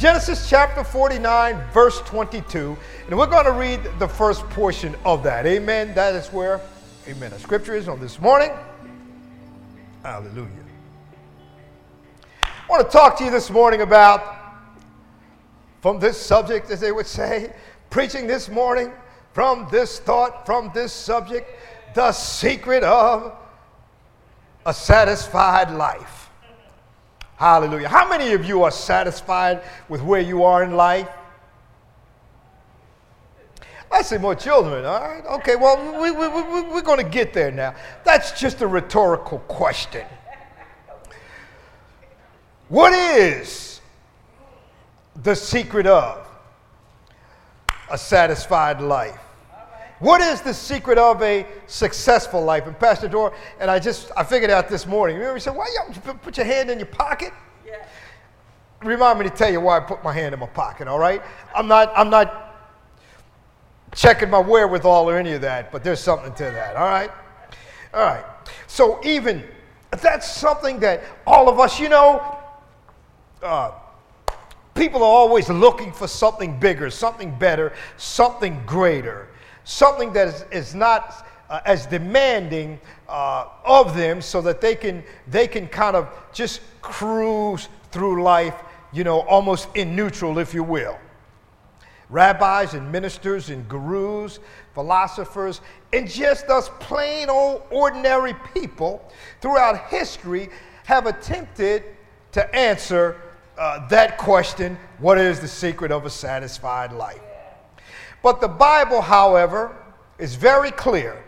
Genesis chapter 49, verse 22. And we're going to read the first portion of that. Amen. That is where, amen, the scripture is on this morning. Hallelujah. I want to talk to you this morning about, from this subject, as they would say, preaching this morning from this thought, from this subject, the secret of a satisfied life. Hallelujah. How many of you are satisfied with where you are in life? I see more children, all right? Okay, well, we, we, we, we're going to get there now. That's just a rhetorical question. What is the secret of a satisfied life? What is the secret of a successful life? And Pastor Dora, and I just, I figured out this morning. Remember, he said, why you put your hand in your pocket? Yeah. Remind me to tell you why I put my hand in my pocket, all right? I'm not, I'm not checking my wherewithal or any of that, but there's something to that, all right? All right. So even, that's something that all of us, you know, uh, people are always looking for something bigger, something better, something greater something that is, is not uh, as demanding uh, of them so that they can, they can kind of just cruise through life, you know, almost in neutral, if you will. Rabbis and ministers and gurus, philosophers, and just us plain old ordinary people throughout history have attempted to answer uh, that question what is the secret of a satisfied life? But the Bible, however, is very clear,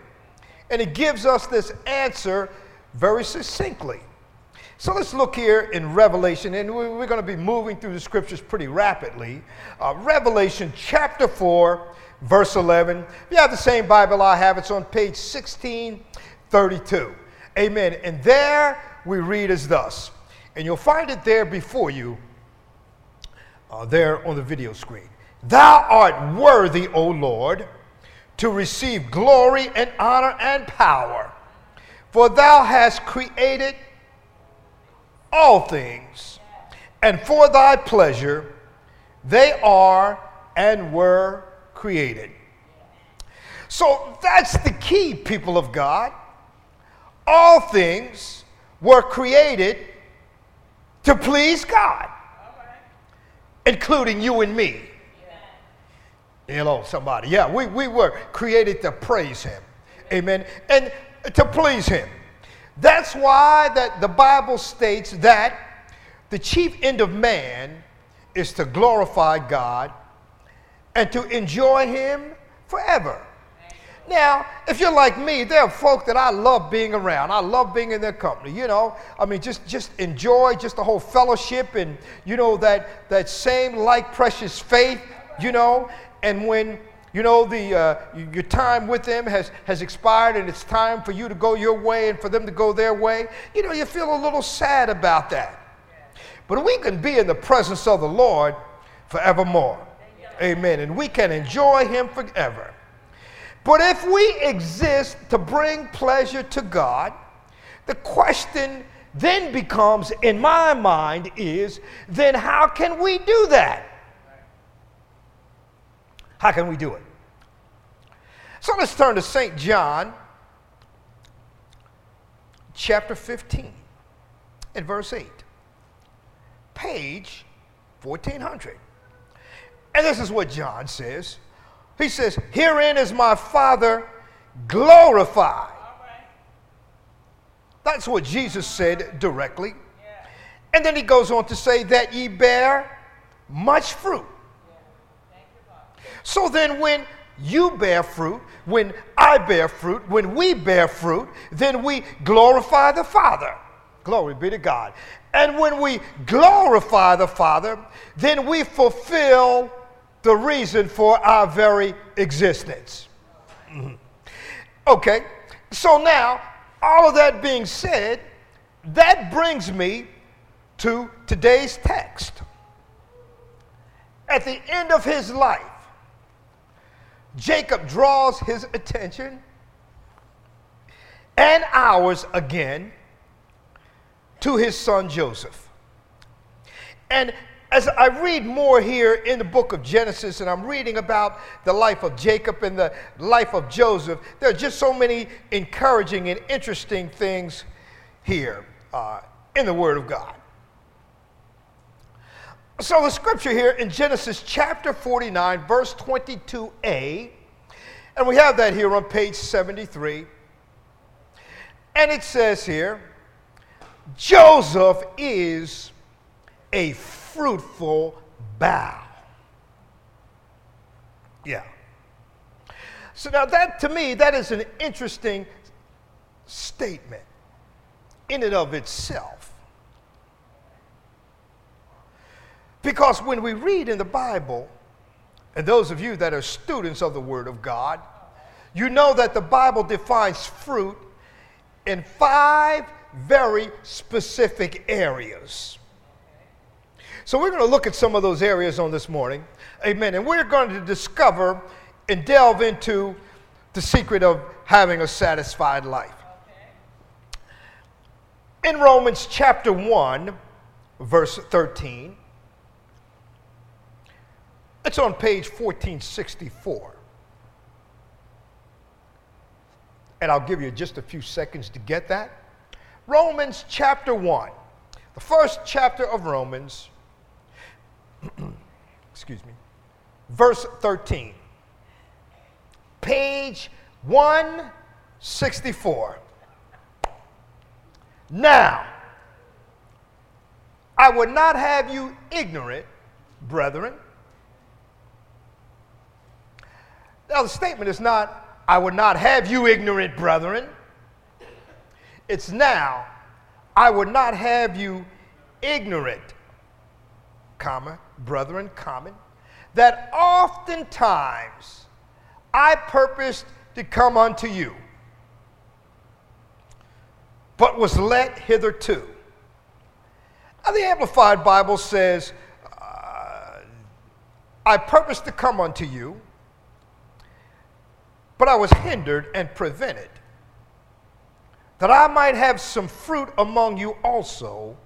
and it gives us this answer very succinctly. So let's look here in Revelation, and we're going to be moving through the scriptures pretty rapidly. Uh, Revelation chapter 4, verse 11. If you have the same Bible I have, it's on page 1632. Amen. And there we read as thus, and you'll find it there before you, uh, there on the video screen. Thou art worthy, O Lord, to receive glory and honor and power, for thou hast created all things, and for thy pleasure they are and were created. So that's the key, people of God. All things were created to please God, including you and me. Hello, somebody. Yeah, we, we were created to praise him. Amen. And to please him. That's why that the Bible states that the chief end of man is to glorify God and to enjoy him forever. Now, if you're like me, there are folk that I love being around. I love being in their company. You know, I mean, just just enjoy just the whole fellowship and you know that that same like precious faith. You know, and when you know the uh, your time with them has has expired and it's time for you to go your way and for them to go their way you know you feel a little sad about that. But we can be in the presence of the lord forevermore. Amen. And we can enjoy him forever. But if we exist to bring pleasure to god the question then becomes in my mind is then how can we do that how can we do it? So let's turn to St. John chapter 15 and verse 8. Page 1400. And this is what John says. He says, Herein is my Father glorified. That's what Jesus said directly. And then he goes on to say, That ye bear much fruit so then, when you bear fruit, when I bear fruit, when we bear fruit, then we glorify the Father. Glory be to God. And when we glorify the Father, then we fulfill the reason for our very existence. Mm-hmm. Okay, so now, all of that being said, that brings me to today's text. At the end of his life, Jacob draws his attention and ours again to his son Joseph. And as I read more here in the book of Genesis and I'm reading about the life of Jacob and the life of Joseph, there are just so many encouraging and interesting things here uh, in the Word of God. So, the scripture here in Genesis chapter 49, verse 22a, and we have that here on page 73. And it says here, Joseph is a fruitful bough. Yeah. So now that to me, that is an interesting statement in and of itself. Because when we read in the Bible, and those of you that are students of the Word of God, you know that the Bible defines fruit in five very specific areas. So we're going to look at some of those areas on this morning. Amen. And we're going to discover and delve into the secret of having a satisfied life. In Romans chapter 1, verse 13, it's on page 1464. And I'll give you just a few seconds to get that. Romans chapter 1, the first chapter of Romans, excuse me, verse 13, page 164. Now, I would not have you ignorant, brethren. Now, the statement is not, I would not have you ignorant, brethren. It's now, I would not have you ignorant, comma, brethren, common, that oftentimes I purposed to come unto you, but was let hitherto. Now, the Amplified Bible says, uh, I purposed to come unto you, but I was hindered and prevented that I might have some fruit among you also,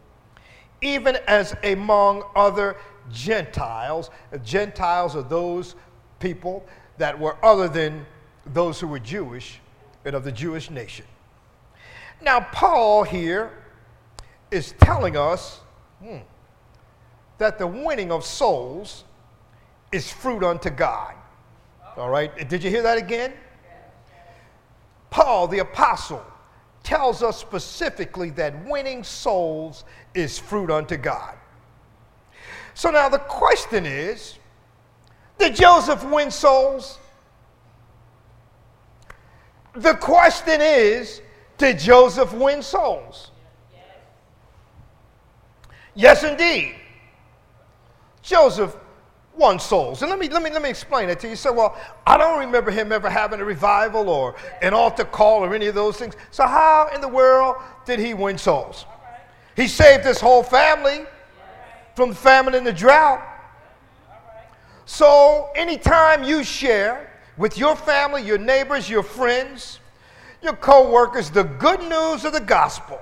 even as among other Gentiles. Gentiles are those people that were other than those who were Jewish and of the Jewish nation. Now, Paul here is telling us hmm, that the winning of souls is fruit unto God. All right, did you hear that again? Paul, the apostle, tells us specifically that winning souls is fruit unto God. So now the question is did Joseph win souls? The question is did Joseph win souls? Yes, indeed. Joseph won souls. And let me, let me, let me explain it to you. Say, well, I don't remember him ever having a revival or an altar call or any of those things. So how in the world did he win souls? He saved his whole family from the famine and the drought. So anytime you share with your family, your neighbors, your friends, your co-workers the good news of the gospel,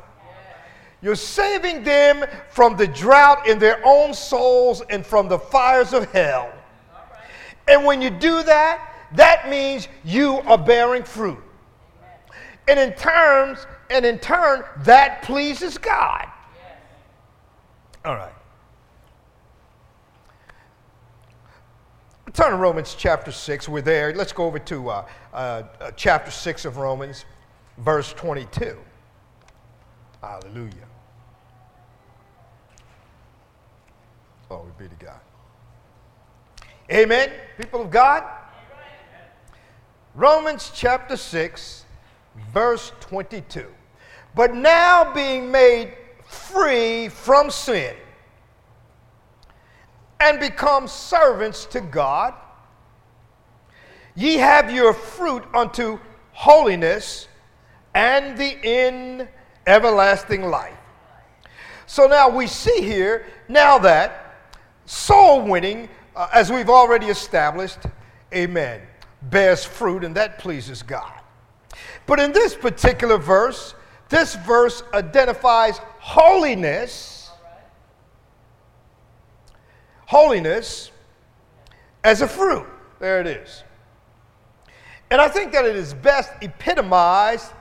you're saving them from the drought in their own souls and from the fires of hell. And when you do that, that means you are bearing fruit. And in terms, and in turn, that pleases God. All right. Turn to Romans chapter 6. We're there. Let's go over to uh, uh, uh, chapter 6 of Romans, verse 22. Hallelujah. Glory be to God. Amen, people of God. Romans chapter 6, verse 22. But now being made free from sin and become servants to God, ye have your fruit unto holiness and the in everlasting life. So now we see here, now that Soul winning, uh, as we've already established, amen, bears fruit and that pleases God. But in this particular verse, this verse identifies holiness holiness as a fruit. There it is. And I think that it is best epitomized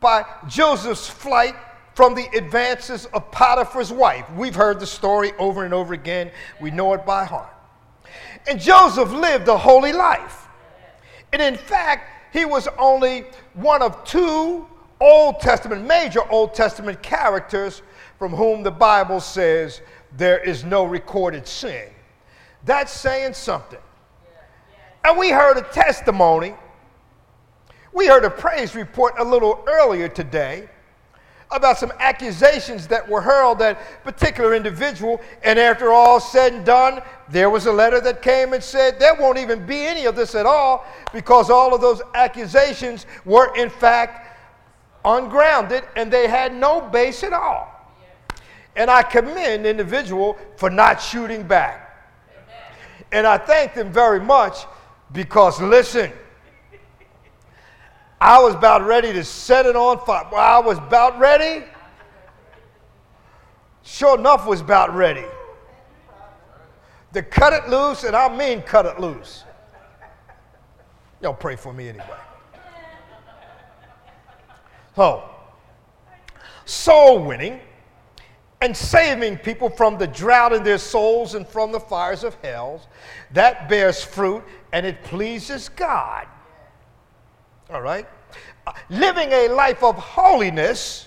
by Joseph's flight from the advances of Potiphar's wife. We've heard the story over and over again, we know it by heart. And Joseph lived a holy life. And in fact, he was only one of two Old Testament, major Old Testament characters from whom the Bible says there is no recorded sin. That's saying something. And we heard a testimony. We heard a praise report a little earlier today about some accusations that were hurled at particular individual. And after all said and done, there was a letter that came and said there won't even be any of this at all because all of those accusations were, in fact, ungrounded and they had no base at all. And I commend the individual for not shooting back. And I thank them very much because, listen, I was about ready to set it on fire. Well, I was about ready. Sure enough, was about ready to cut it loose, and I mean cut it loose. Y'all pray for me anyway. So, soul winning and saving people from the drought in their souls and from the fires of hell, that bears fruit and it pleases God. All right? Uh, living a life of holiness,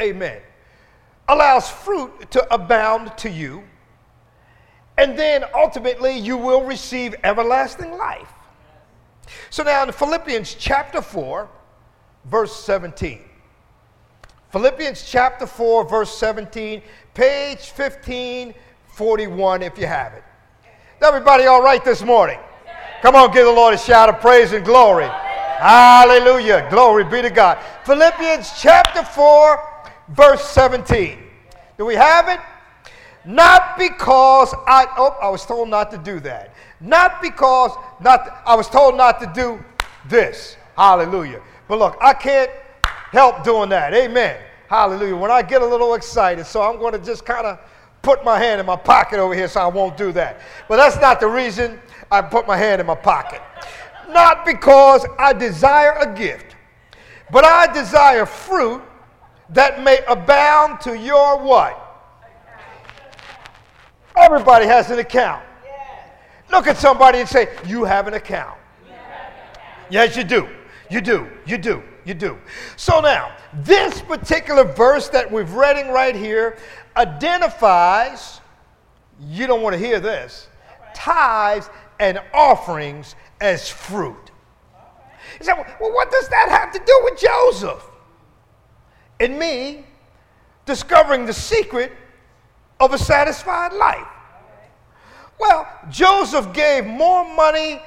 amen, allows fruit to abound to you, and then ultimately you will receive everlasting life. So now in Philippians chapter 4, verse 17. Philippians chapter 4, verse 17, page 1541, if you have it. Everybody all right this morning? Come on, give the Lord a shout of praise and glory. Hallelujah. Glory be to God. Philippians chapter 4, verse 17. Do we have it? Not because I, oh, I was told not to do that. Not because, not, I was told not to do this. Hallelujah. But look, I can't help doing that. Amen. Hallelujah. When I get a little excited, so I'm going to just kind of put my hand in my pocket over here so I won't do that. But that's not the reason I put my hand in my pocket. Not because I desire a gift, but I desire fruit that may abound to your what? Everybody has an account. Look at somebody and say, You have an account. Yes, you do. You do. You do. You do. So now, this particular verse that we're reading right here identifies, you don't want to hear this, tithes and offerings as fruit. You say, well, what does that have to do with Joseph? And me discovering the secret of a satisfied life. Well, Joseph gave more money,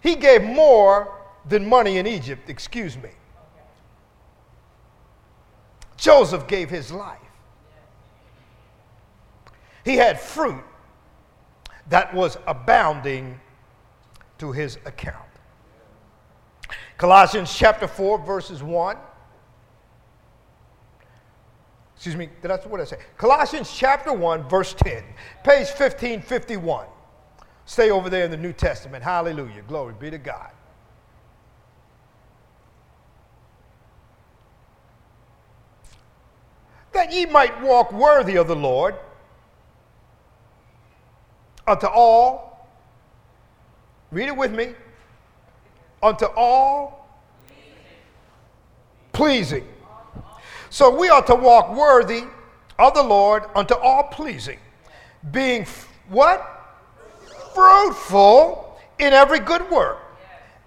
he gave more than money in Egypt, excuse me. Joseph gave his life. He had fruit that was abounding to his account. Colossians chapter 4, verses 1 Excuse me, I, what I say? Colossians chapter 1, verse 10, page 1551. Stay over there in the New Testament. Hallelujah. Glory be to God. That ye might walk worthy of the Lord Uh, unto all, read it with me, unto all pleasing so we ought to walk worthy of the Lord unto all pleasing, being f- what? Fruitful in every good work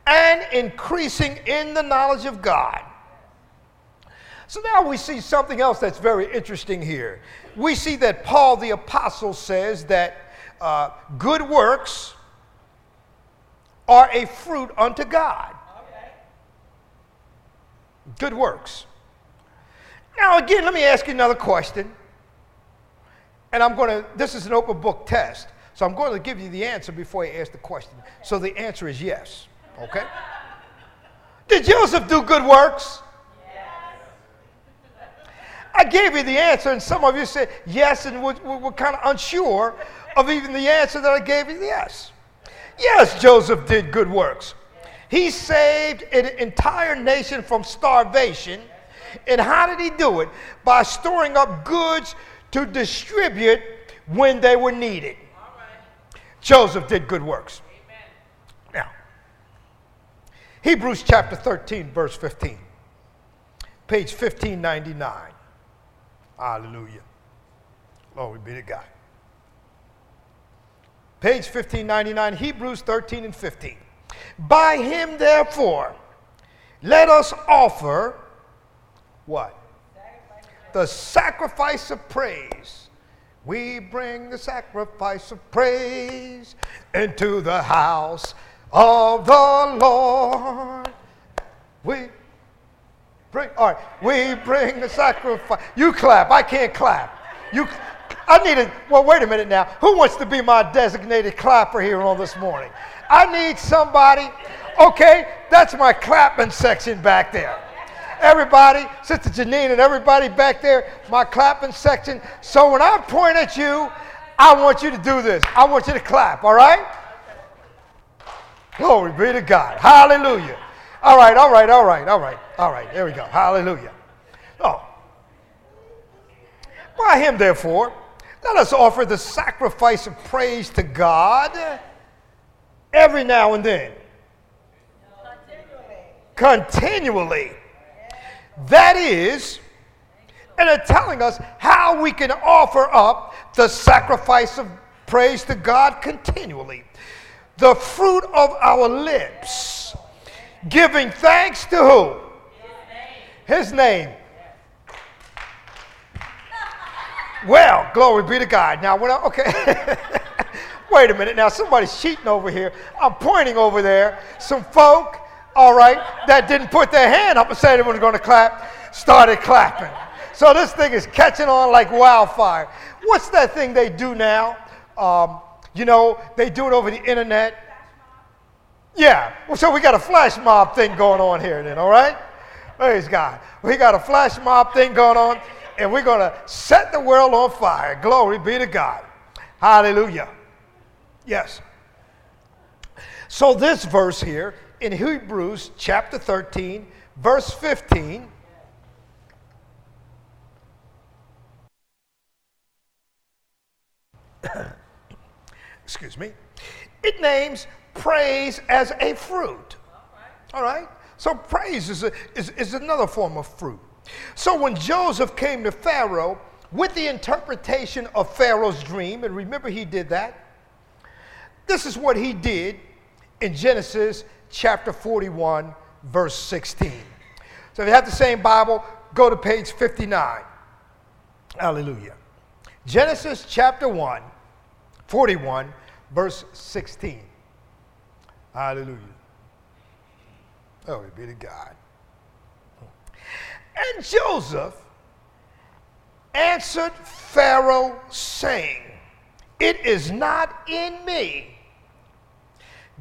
and increasing in the knowledge of God. So now we see something else that's very interesting here. We see that Paul the Apostle says that uh, good works are a fruit unto God. Good works. Now, again, let me ask you another question. And I'm going to, this is an open book test. So I'm going to give you the answer before you ask the question. So the answer is yes. Okay? Did Joseph do good works? I gave you the answer, and some of you said yes, and were, were kind of unsure of even the answer that I gave you yes. Yes, Joseph did good works. He saved an entire nation from starvation. And how did he do it? By storing up goods to distribute when they were needed. Joseph did good works. Now, Hebrews chapter 13, verse 15, page 1599. Hallelujah. Glory be to God. Page 1599, Hebrews 13 and 15. By him, therefore, let us offer what? The sacrifice of praise. We bring the sacrifice of praise into the house of the Lord. We bring, all right, we bring the sacrifice. You clap. I can't clap. You I need a, well, wait a minute now. Who wants to be my designated clapper here on this morning? I need somebody. Okay, that's my clapping section back there. Everybody, Sister Janine and everybody back there, my clapping section. So when I point at you, I want you to do this. I want you to clap, all right? Glory be to God. Hallelujah. All right, all right, all right, all right, all right. There we go. Hallelujah. Oh. By him, therefore, let us offer the sacrifice of praise to God every now and then. Continually. That is, and they're telling us how we can offer up the sacrifice of praise to God continually. The fruit of our lips, giving thanks to who? His name. Well, glory be to God. Now, when I, okay. Wait a minute. Now, somebody's cheating over here. I'm pointing over there. Some folk, all right, that didn't put their hand up and say they were going to clap, started clapping. So this thing is catching on like wildfire. What's that thing they do now? Um, you know, they do it over the internet. Yeah. So we got a flash mob thing going on here then, all right? Praise God. We got a flash mob thing going on and we're going to set the world on fire. Glory be to God. Hallelujah. Yes. So, this verse here in Hebrews chapter 13, verse 15. Excuse me. It names praise as a fruit. All right? So, praise is, a, is, is another form of fruit. So when Joseph came to Pharaoh with the interpretation of Pharaoh's dream, and remember he did that, this is what he did in Genesis chapter 41, verse 16. So if you have the same Bible, go to page 59. Hallelujah. Genesis chapter 1, 41, verse 16. Hallelujah. Glory be to God. And Joseph answered Pharaoh, saying, It is not in me.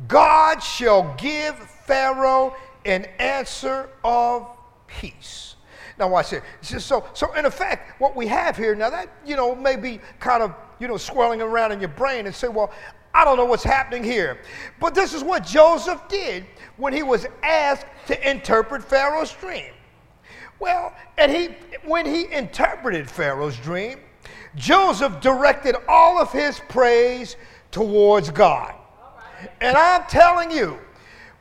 God shall give Pharaoh an answer of peace. Now watch it. So, so in effect, what we have here now that you know may be kind of you know swirling around in your brain and say, well, I don't know what's happening here. But this is what Joseph did when he was asked to interpret Pharaoh's dream. Well, and he, when he interpreted Pharaoh's dream, Joseph directed all of his praise towards God. And I'm telling you,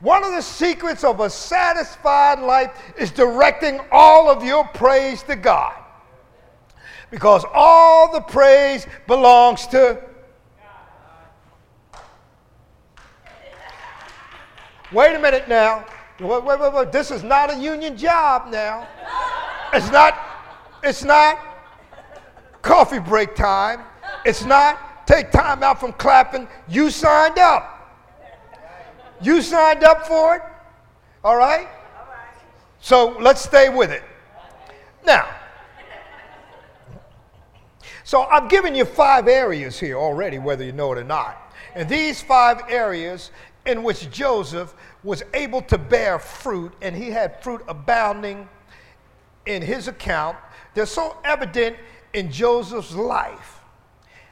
one of the secrets of a satisfied life is directing all of your praise to God. Because all the praise belongs to Wait a minute now. Wait, wait, wait, wait. This is not a union job now. It's not, it's not coffee break time. It's not take time out from clapping. You signed up. You signed up for it. All right? So let's stay with it. Now, so I've given you five areas here already, whether you know it or not. And these five areas in which Joseph was able to bear fruit, and he had fruit abounding in his account they're so evident in Joseph's life.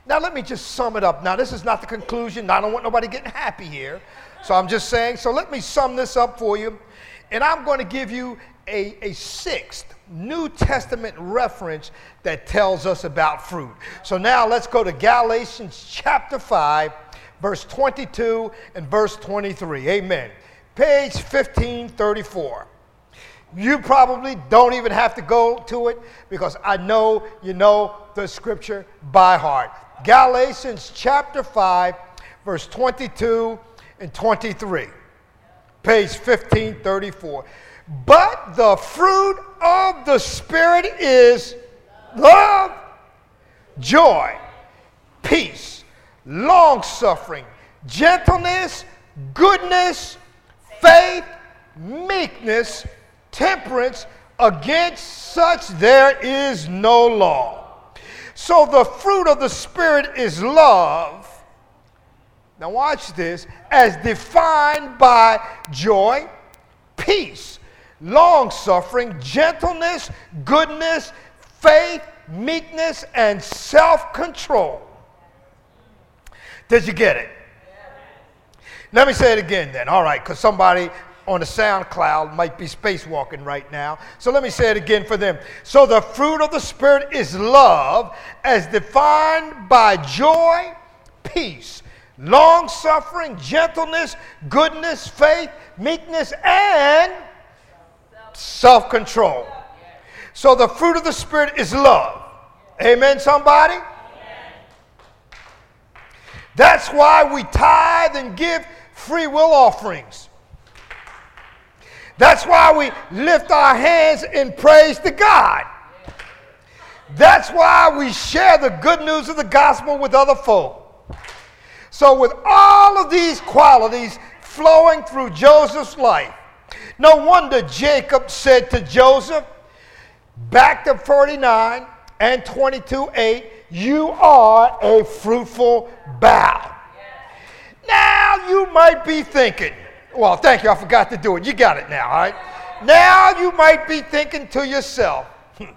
Now, let me just sum it up. Now, this is not the conclusion. I don't want nobody getting happy here. So I'm just saying, so let me sum this up for you. And I'm going to give you a, a sixth New Testament reference that tells us about fruit. So now let's go to Galatians chapter 5, verse 22 and verse 23. Amen. Page 1534. You probably don't even have to go to it because I know you know the scripture by heart. Galatians chapter 5, verse 22 and 23. Page 1534. But the fruit of the Spirit is love, joy, peace, long suffering, gentleness, goodness, faith, meekness, temperance. Against such there is no law. So the fruit of the Spirit is love. Now, watch this as defined by joy, peace, long suffering, gentleness, goodness, faith, meekness, and self control. Did you get it? Let me say it again then. All right, because somebody on the SoundCloud might be spacewalking right now. So let me say it again for them. So the fruit of the Spirit is love, as defined by joy, peace, long suffering, gentleness, goodness, faith, meekness, and self control. So the fruit of the Spirit is love. Amen, somebody? That's why we tithe and give free will offerings. That's why we lift our hands in praise to God. That's why we share the good news of the gospel with other folk. So, with all of these qualities flowing through Joseph's life, no wonder Jacob said to Joseph, back to 49 and 22 8, you are a fruitful bough. Now you might be thinking, well, thank you, I forgot to do it. You got it now, all right? Now you might be thinking to yourself, hmm,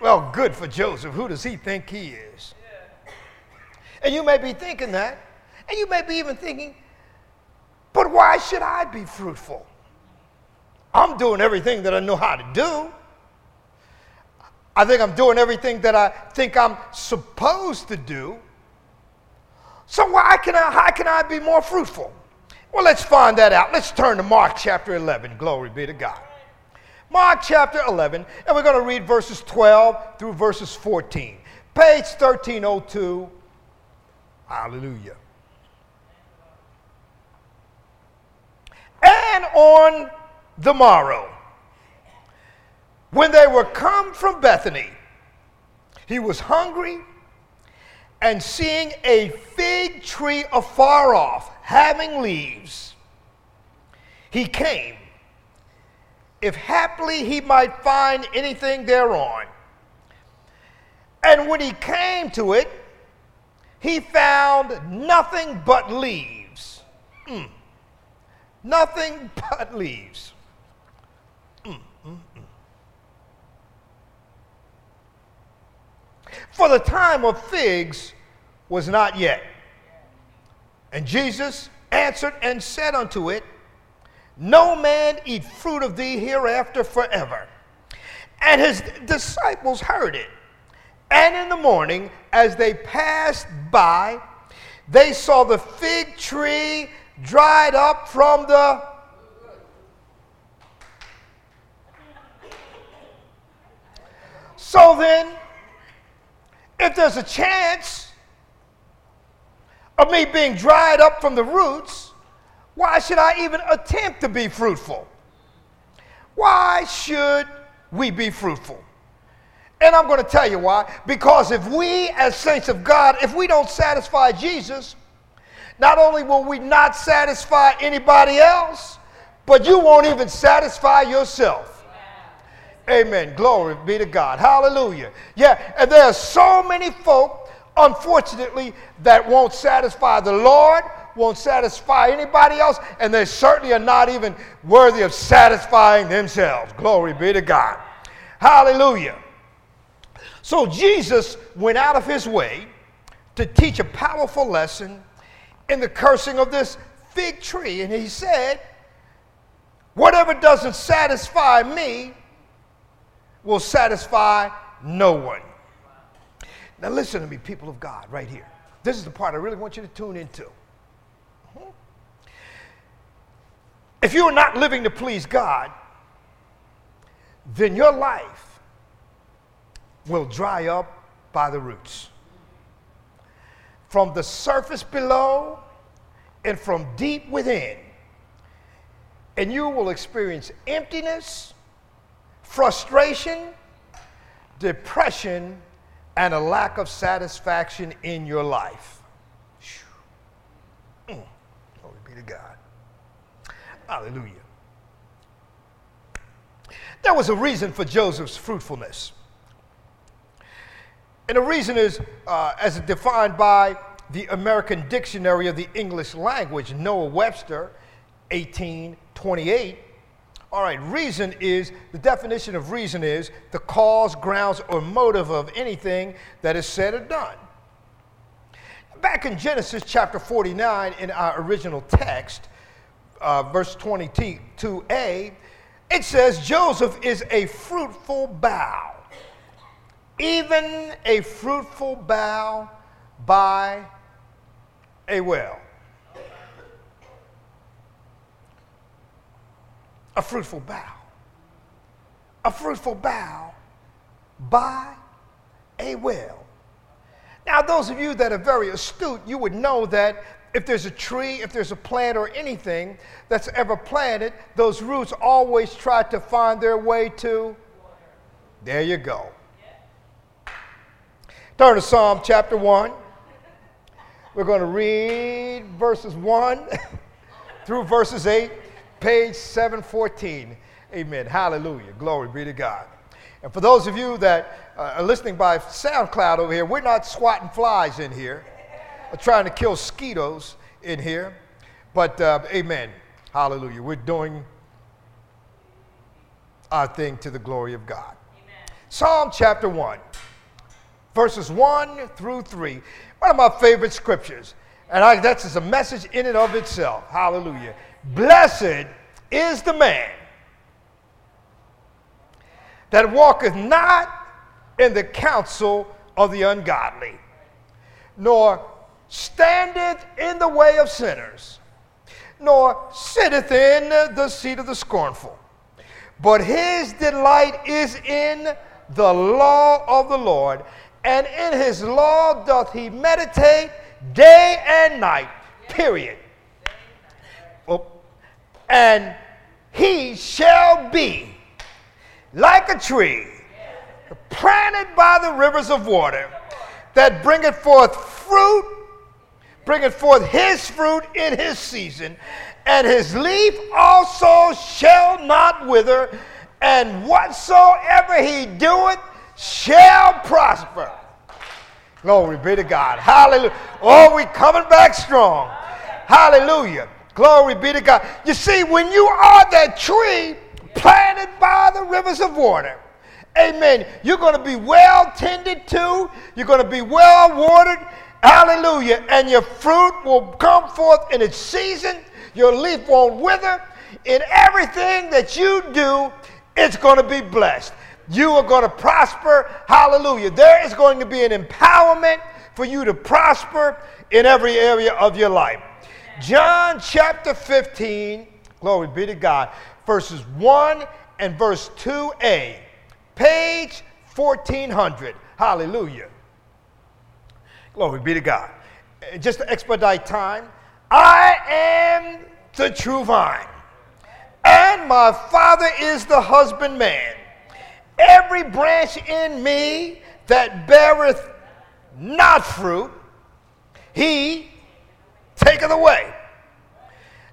well, good for Joseph. Who does he think he is? And you may be thinking that. And you may be even thinking, but why should I be fruitful? I'm doing everything that I know how to do. I think I'm doing everything that I think I'm supposed to do. So why can I, how can I be more fruitful? Well, let's find that out. Let's turn to Mark chapter 11. Glory be to God. Mark chapter 11, and we're going to read verses 12 through verses 14. Page 1302. Hallelujah. And on the morrow, when they were come from Bethany, he was hungry, and seeing a fig tree afar off, having leaves, he came, if haply he might find anything thereon. And when he came to it, he found nothing but leaves. Mm. Nothing but leaves. Mm, mm, mm. For the time of figs was not yet. And Jesus answered and said unto it, No man eat fruit of thee hereafter forever. And his disciples heard it. And in the morning, as they passed by, they saw the fig tree dried up from the So then, if there's a chance of me being dried up from the roots, why should I even attempt to be fruitful? Why should we be fruitful? And I'm going to tell you why. Because if we, as saints of God, if we don't satisfy Jesus, not only will we not satisfy anybody else, but you won't even satisfy yourself. Amen. Glory be to God. Hallelujah. Yeah, and there are so many folk, unfortunately, that won't satisfy the Lord, won't satisfy anybody else, and they certainly are not even worthy of satisfying themselves. Glory be to God. Hallelujah. So Jesus went out of his way to teach a powerful lesson in the cursing of this fig tree. And he said, Whatever doesn't satisfy me will satisfy no one. Now, listen to me, people of God, right here. This is the part I really want you to tune into. Hmm? If you are not living to please God, then your life will dry up by the roots. From the surface below and from deep within. And you will experience emptiness, frustration, depression, and a lack of satisfaction in your life. Mm. Glory be to God. Hallelujah. There was a reason for Joseph's fruitfulness. And the reason is, uh, as defined by the American Dictionary of the English Language, Noah Webster, 1828. All right, reason is the definition of reason is the cause, grounds, or motive of anything that is said or done. Back in Genesis chapter 49, in our original text, uh, verse 22a, it says Joseph is a fruitful bough, even a fruitful bough by a well. A fruitful bough. A fruitful bough by a well. Now, those of you that are very astute, you would know that if there's a tree, if there's a plant or anything that's ever planted, those roots always try to find their way to. There you go. Turn to Psalm chapter 1. We're going to read verses 1 through verses 8, page 714. Amen. Hallelujah. Glory be to God. And for those of you that uh, are listening by SoundCloud over here, we're not swatting flies in here or trying to kill mosquitoes in here. But uh, amen. Hallelujah. We're doing our thing to the glory of God. Amen. Psalm chapter 1, verses 1 through 3. One of my favorite scriptures. And I, that's just a message in and of itself. Hallelujah. Blessed is the man that walketh not in the counsel of the ungodly, nor standeth in the way of sinners, nor sitteth in the seat of the scornful. But his delight is in the law of the Lord, and in his law doth he meditate day and night. Period. Oh, and he shall be like a tree planted by the rivers of water that bringeth forth fruit, bringeth forth his fruit in his season, and his leaf also shall not wither, and whatsoever he doeth shall prosper. Glory be to God. Hallelujah. Oh, we coming back strong. Hallelujah. Glory be to God. You see, when you are that tree planted by the rivers of water, amen, you're going to be well tended to, you're going to be well watered, hallelujah, and your fruit will come forth in its season, your leaf won't wither. In everything that you do, it's going to be blessed you are going to prosper. Hallelujah. There is going to be an empowerment for you to prosper in every area of your life. John chapter 15, glory be to God, verses 1 and verse 2a, page 1400. Hallelujah. Glory be to God. Uh, just to expedite time, I am the true vine, and my Father is the husbandman. Every branch in me that beareth not fruit, he taketh away.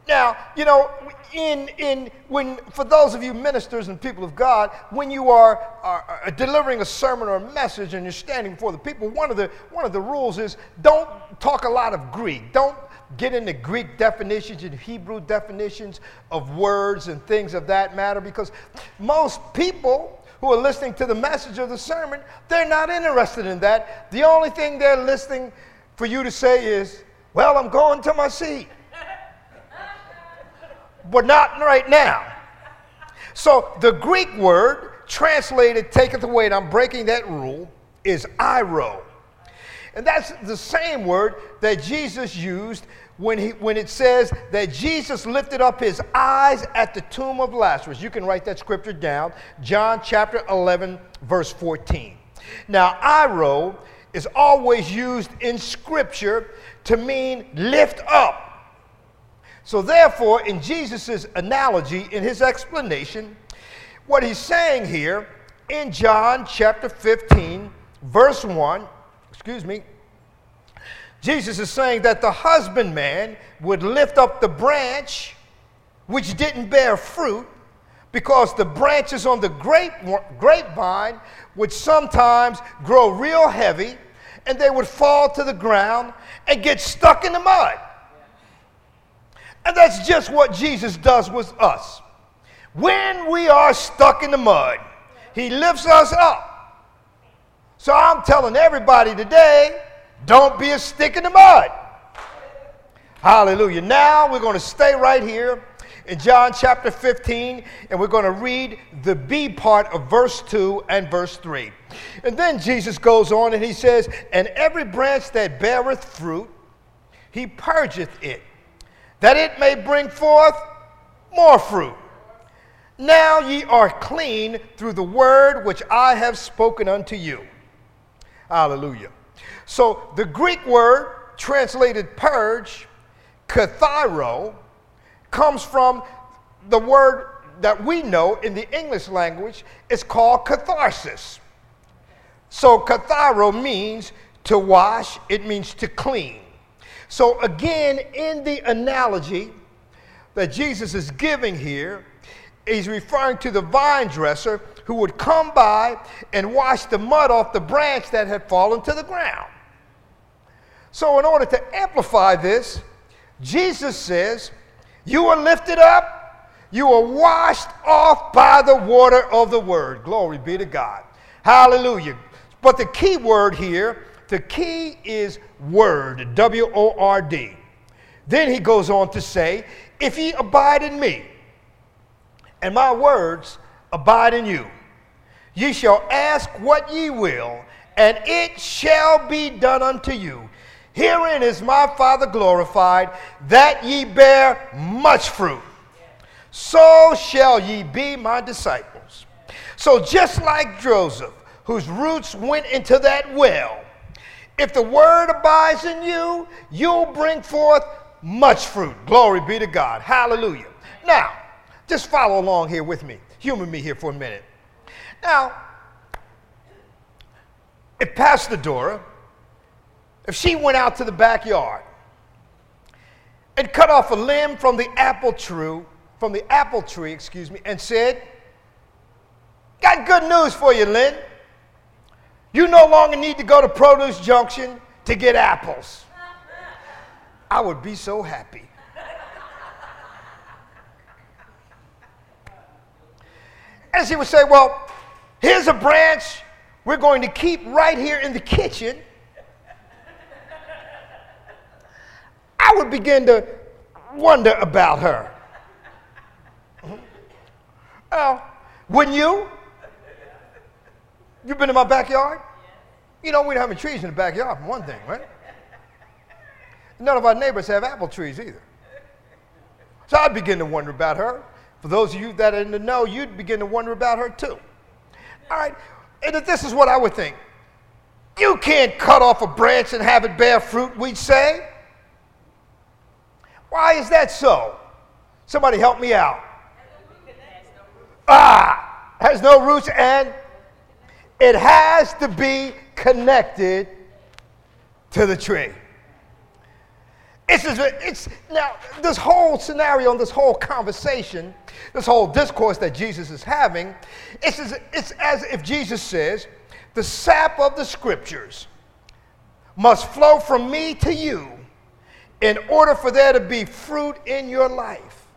Now, you know, in, in, when, for those of you ministers and people of God, when you are, are, are, delivering a sermon or a message and you're standing before the people, one of the, one of the rules is don't talk a lot of Greek. Don't get into Greek definitions and Hebrew definitions of words and things of that matter because most people who are listening to the message of the sermon, they're not interested in that. The only thing they're listening for you to say is, Well, I'm going to my seat. but not right now. So the Greek word translated taketh away, and I'm breaking that rule, is airo. And that's the same word that Jesus used when, he, when it says that Jesus lifted up his eyes at the tomb of Lazarus. You can write that scripture down, John chapter 11, verse 14. Now, airo is always used in scripture to mean lift up. So, therefore, in Jesus' analogy, in his explanation, what he's saying here in John chapter 15, verse 1, excuse me, Jesus is saying that the husbandman would lift up the branch which didn't bear fruit because the branches on the grape, grapevine would sometimes grow real heavy and they would fall to the ground and get stuck in the mud. And that's just what Jesus does with us. When we are stuck in the mud, He lifts us up. So I'm telling everybody today don't be a stick in the mud. Hallelujah. Now we're going to stay right here in John chapter 15, and we're going to read the B part of verse 2 and verse 3. And then Jesus goes on and he says, And every branch that beareth fruit, he purgeth it, that it may bring forth more fruit. Now ye are clean through the word which I have spoken unto you. Hallelujah. So the Greek word translated purge, kathairo, comes from the word that we know in the English language. It's called catharsis. So kathairo means to wash, it means to clean. So again, in the analogy that Jesus is giving here, he's referring to the vine dresser who would come by and wash the mud off the branch that had fallen to the ground. So, in order to amplify this, Jesus says, You are lifted up, you are washed off by the water of the word. Glory be to God. Hallelujah. But the key word here, the key is word, W O R D. Then he goes on to say, If ye abide in me, and my words abide in you, ye shall ask what ye will, and it shall be done unto you. Herein is my Father glorified, that ye bear much fruit. So shall ye be my disciples. So, just like Joseph, whose roots went into that well, if the word abides in you, you'll bring forth much fruit. Glory be to God. Hallelujah. Now, just follow along here with me. Humor me here for a minute. Now, if Pastor Dora if she went out to the backyard and cut off a limb from the apple tree, from the apple tree, excuse me, and said, Got good news for you, Lynn. You no longer need to go to Produce Junction to get apples. I would be so happy. And he would say, Well, here's a branch we're going to keep right here in the kitchen I would begin to wonder about her. Oh, wouldn't you? You've been in my backyard? You know, we don't have any trees in the backyard, for one thing, right? None of our neighbors have apple trees either. So I'd begin to wonder about her. For those of you that are in the know, you'd begin to wonder about her too. All right, and this is what I would think. You can't cut off a branch and have it bear fruit, we'd say. Why is that so? Somebody help me out. Ah, has no roots and it has to be connected to the tree. It's, it's now this whole scenario, and this whole conversation, this whole discourse that Jesus is having, it's as, it's as if Jesus says, the sap of the scriptures must flow from me to you in order for there to be fruit in your life.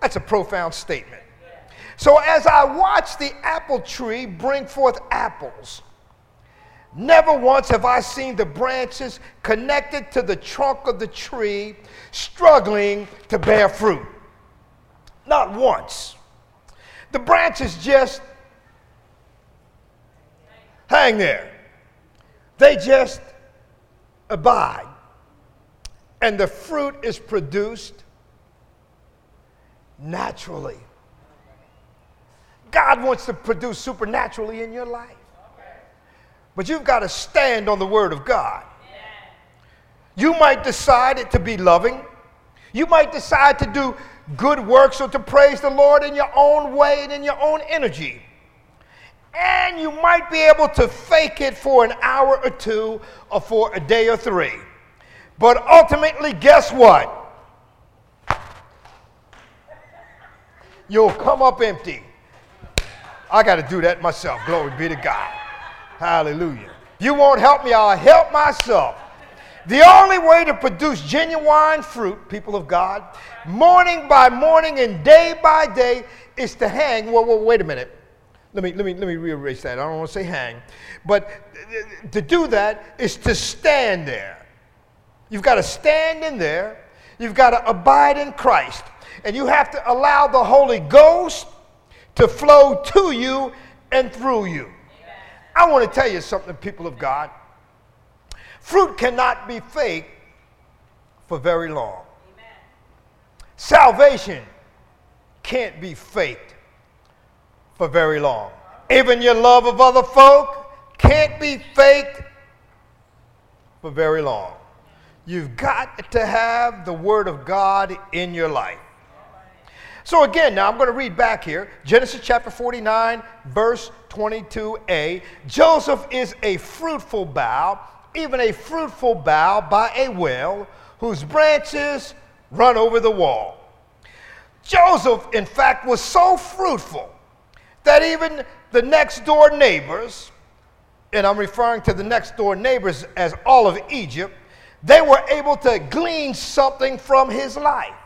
That's a profound statement. So as I watch the apple tree bring forth apples, never once have I seen the branches connected to the trunk of the tree struggling to bear fruit. Not once. The branches just hang there. They just abide. And the fruit is produced naturally. God wants to produce supernaturally in your life. But you've got to stand on the Word of God. You might decide it to be loving. You might decide to do good works or to praise the Lord in your own way and in your own energy. And you might be able to fake it for an hour or two or for a day or three. But ultimately, guess what? You'll come up empty. I got to do that myself. Glory be to God. Hallelujah. You won't help me, I'll help myself. The only way to produce genuine fruit, people of God, morning by morning and day by day, is to hang. Well, well wait a minute. Let me, let me, let me rearrange that. I don't want to say hang. But to do that is to stand there. You've got to stand in there. You've got to abide in Christ. And you have to allow the Holy Ghost to flow to you and through you. I want to tell you something, people of God. Fruit cannot be fake for very long. Amen. Salvation can't be faked for very long. Even your love of other folk can't be faked for very long. You've got to have the Word of God in your life. So again, now I'm going to read back here Genesis chapter 49, verse 22a. Joseph is a fruitful bough, even a fruitful bough by a well, whose branches run over the wall. Joseph, in fact, was so fruitful that even the next door neighbors, and I'm referring to the next door neighbors as all of Egypt, they were able to glean something from his life.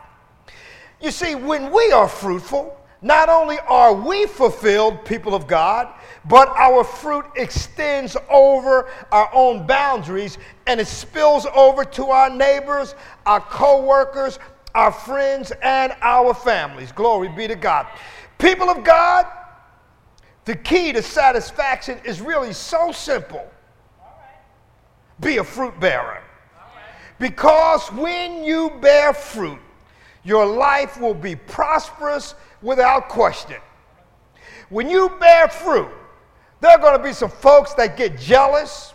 You see, when we are fruitful, not only are we fulfilled, people of God, but our fruit extends over our own boundaries and it spills over to our neighbors, our co workers, our friends, and our families. Glory be to God. People of God, the key to satisfaction is really so simple be a fruit bearer. Because when you bear fruit, your life will be prosperous without question. When you bear fruit, there are going to be some folks that get jealous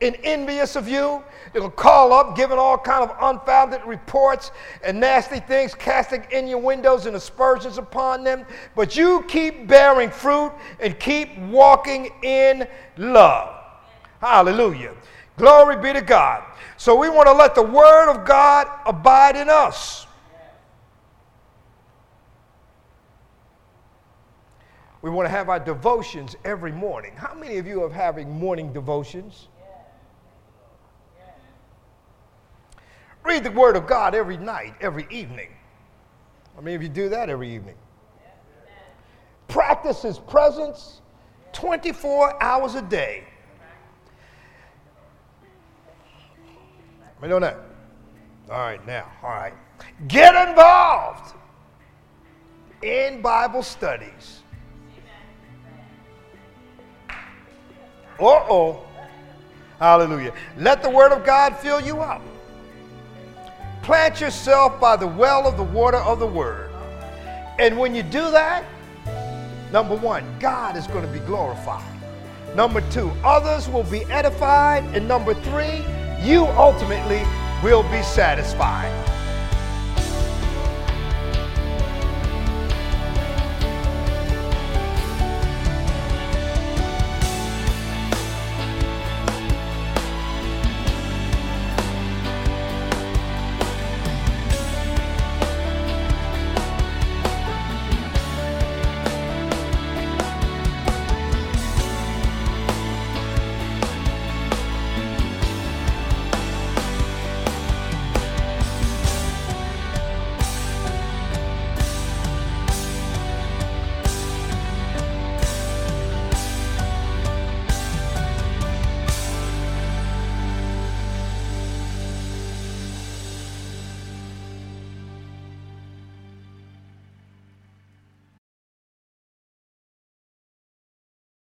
and envious of you. They'll call up, giving all kind of unfounded reports and nasty things, casting innuendos and aspersions upon them. But you keep bearing fruit and keep walking in love. Hallelujah. Glory be to God. So we want to let the word of God abide in us. We want to have our devotions every morning. How many of you are having morning devotions? Read the Word of God every night, every evening. How many of you do that every evening? Practice His presence 24 hours a day. I doing that? All right, now, all right. Get involved in Bible studies. Uh oh. Hallelujah. Let the word of God fill you up. Plant yourself by the well of the water of the word. And when you do that, number one, God is going to be glorified. Number two, others will be edified. And number three, you ultimately will be satisfied.